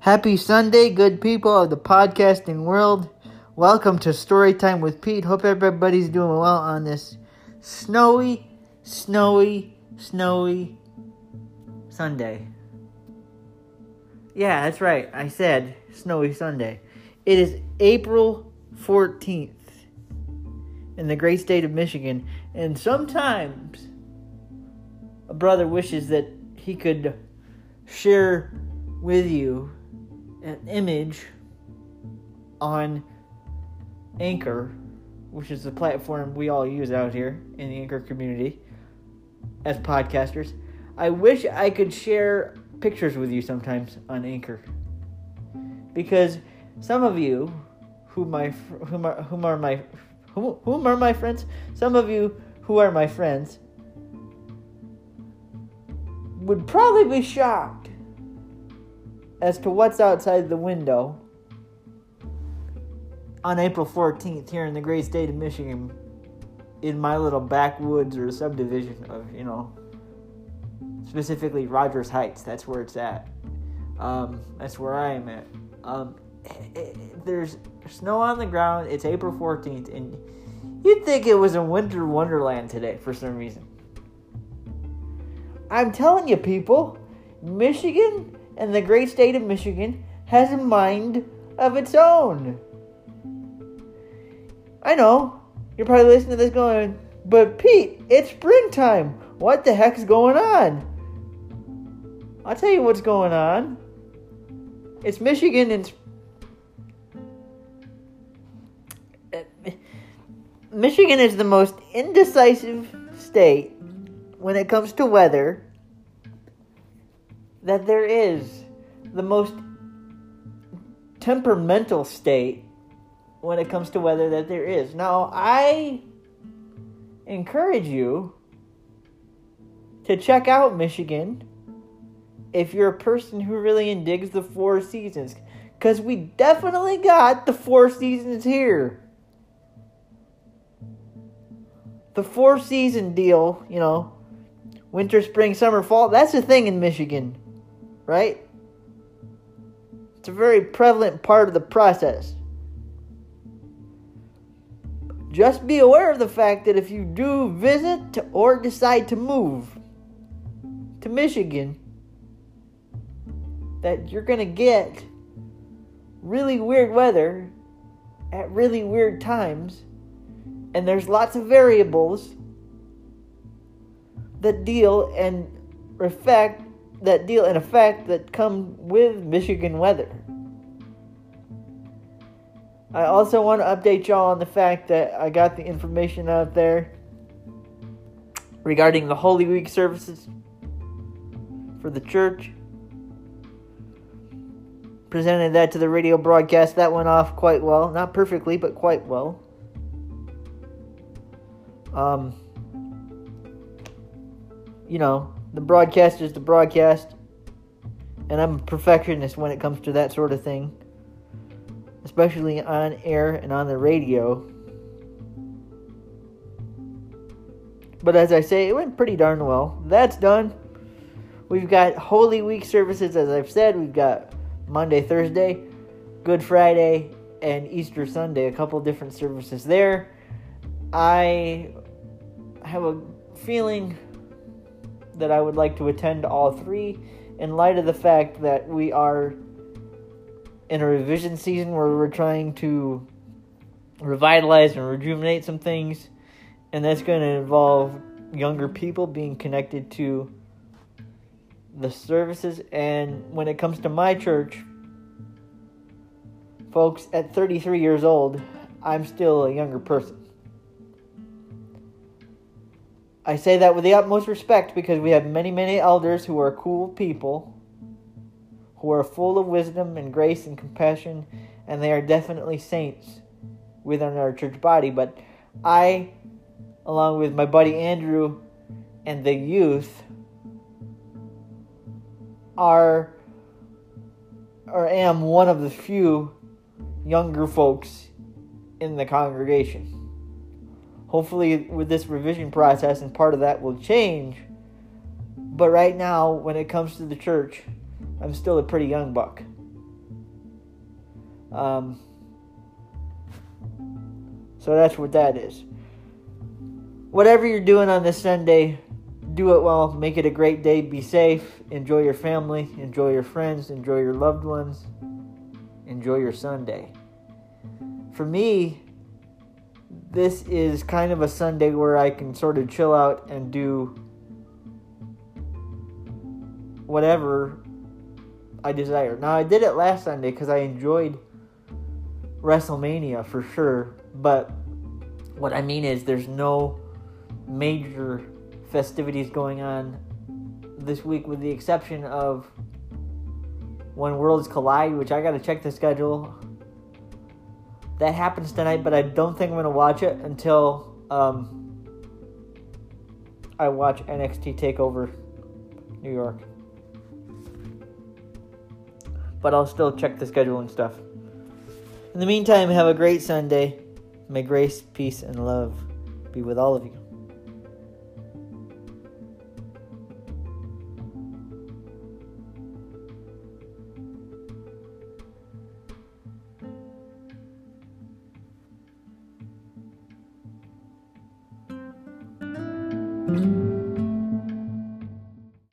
Happy Sunday, good people of the podcasting world. Welcome to Storytime with Pete. Hope everybody's doing well on this snowy, snowy, snowy Sunday. Yeah, that's right. I said snowy Sunday. It is April 14th in the great state of Michigan, and sometimes a brother wishes that he could share with you an image on Anchor, which is the platform we all use out here in the Anchor community as podcasters. I wish I could share pictures with you sometimes on Anchor. Because some of you who my whom are whom are my whom, whom are my friends? Some of you who are my friends would probably be shocked as to what's outside the window on April 14th here in the great state of Michigan in my little backwoods or subdivision of, you know, specifically Rogers Heights. That's where it's at. Um, that's where I am at. Um, it, it, there's snow on the ground. It's April 14th, and you'd think it was a winter wonderland today for some reason. I'm telling you, people, Michigan and the great state of Michigan has a mind of its own. I know, you're probably listening to this going, but Pete, it's springtime. What the heck's going on? I'll tell you what's going on. It's Michigan and Michigan is the most indecisive state when it comes to weather that there is. The most temperamental state when it comes to weather that there is. Now, I encourage you to check out Michigan if you're a person who really digs the four seasons. Because we definitely got the four seasons here. The four season deal, you know, winter, spring, summer, fall, that's a thing in Michigan, right? It's a very prevalent part of the process. Just be aware of the fact that if you do visit or decide to move to Michigan, that you're going to get really weird weather at really weird times. And there's lots of variables that deal and affect that deal and effect that come with Michigan weather. I also want to update y'all on the fact that I got the information out there regarding the Holy Week services for the church. Presented that to the radio broadcast. That went off quite well. Not perfectly, but quite well. Um, you know, the broadcast is the broadcast. And I'm a perfectionist when it comes to that sort of thing especially on air and on the radio. But as I say, it went pretty darn well. That's done. We've got Holy Week services, as I've said. We've got Monday, Thursday, Good Friday, and Easter Sunday. A couple different services there. I have a feeling that I would like to attend all three in light of the fact that we are in a revision season where we're trying to revitalize and rejuvenate some things, and that's going to involve younger people being connected to the services. And when it comes to my church, folks, at 33 years old, I'm still a younger person. I say that with the utmost respect because we have many, many elders who are cool people who are full of wisdom and grace and compassion, and they are definitely saints within our church body. But I, along with my buddy Andrew and the youth, are or am one of the few younger folks in the congregation. Hopefully, with this revision process, and part of that will change. But right now, when it comes to the church, I'm still a pretty young buck. Um, so that's what that is. Whatever you're doing on this Sunday, do it well. Make it a great day. Be safe. Enjoy your family. Enjoy your friends. Enjoy your loved ones. Enjoy your Sunday. For me, this is kind of a Sunday where I can sort of chill out and do whatever I desire. Now, I did it last Sunday because I enjoyed WrestleMania for sure, but what I mean is there's no major festivities going on this week with the exception of when Worlds Collide, which I got to check the schedule. That happens tonight, but I don't think I'm going to watch it until um, I watch NXT TakeOver New York. But I'll still check the schedule and stuff. In the meantime, have a great Sunday. May grace, peace, and love be with all of you.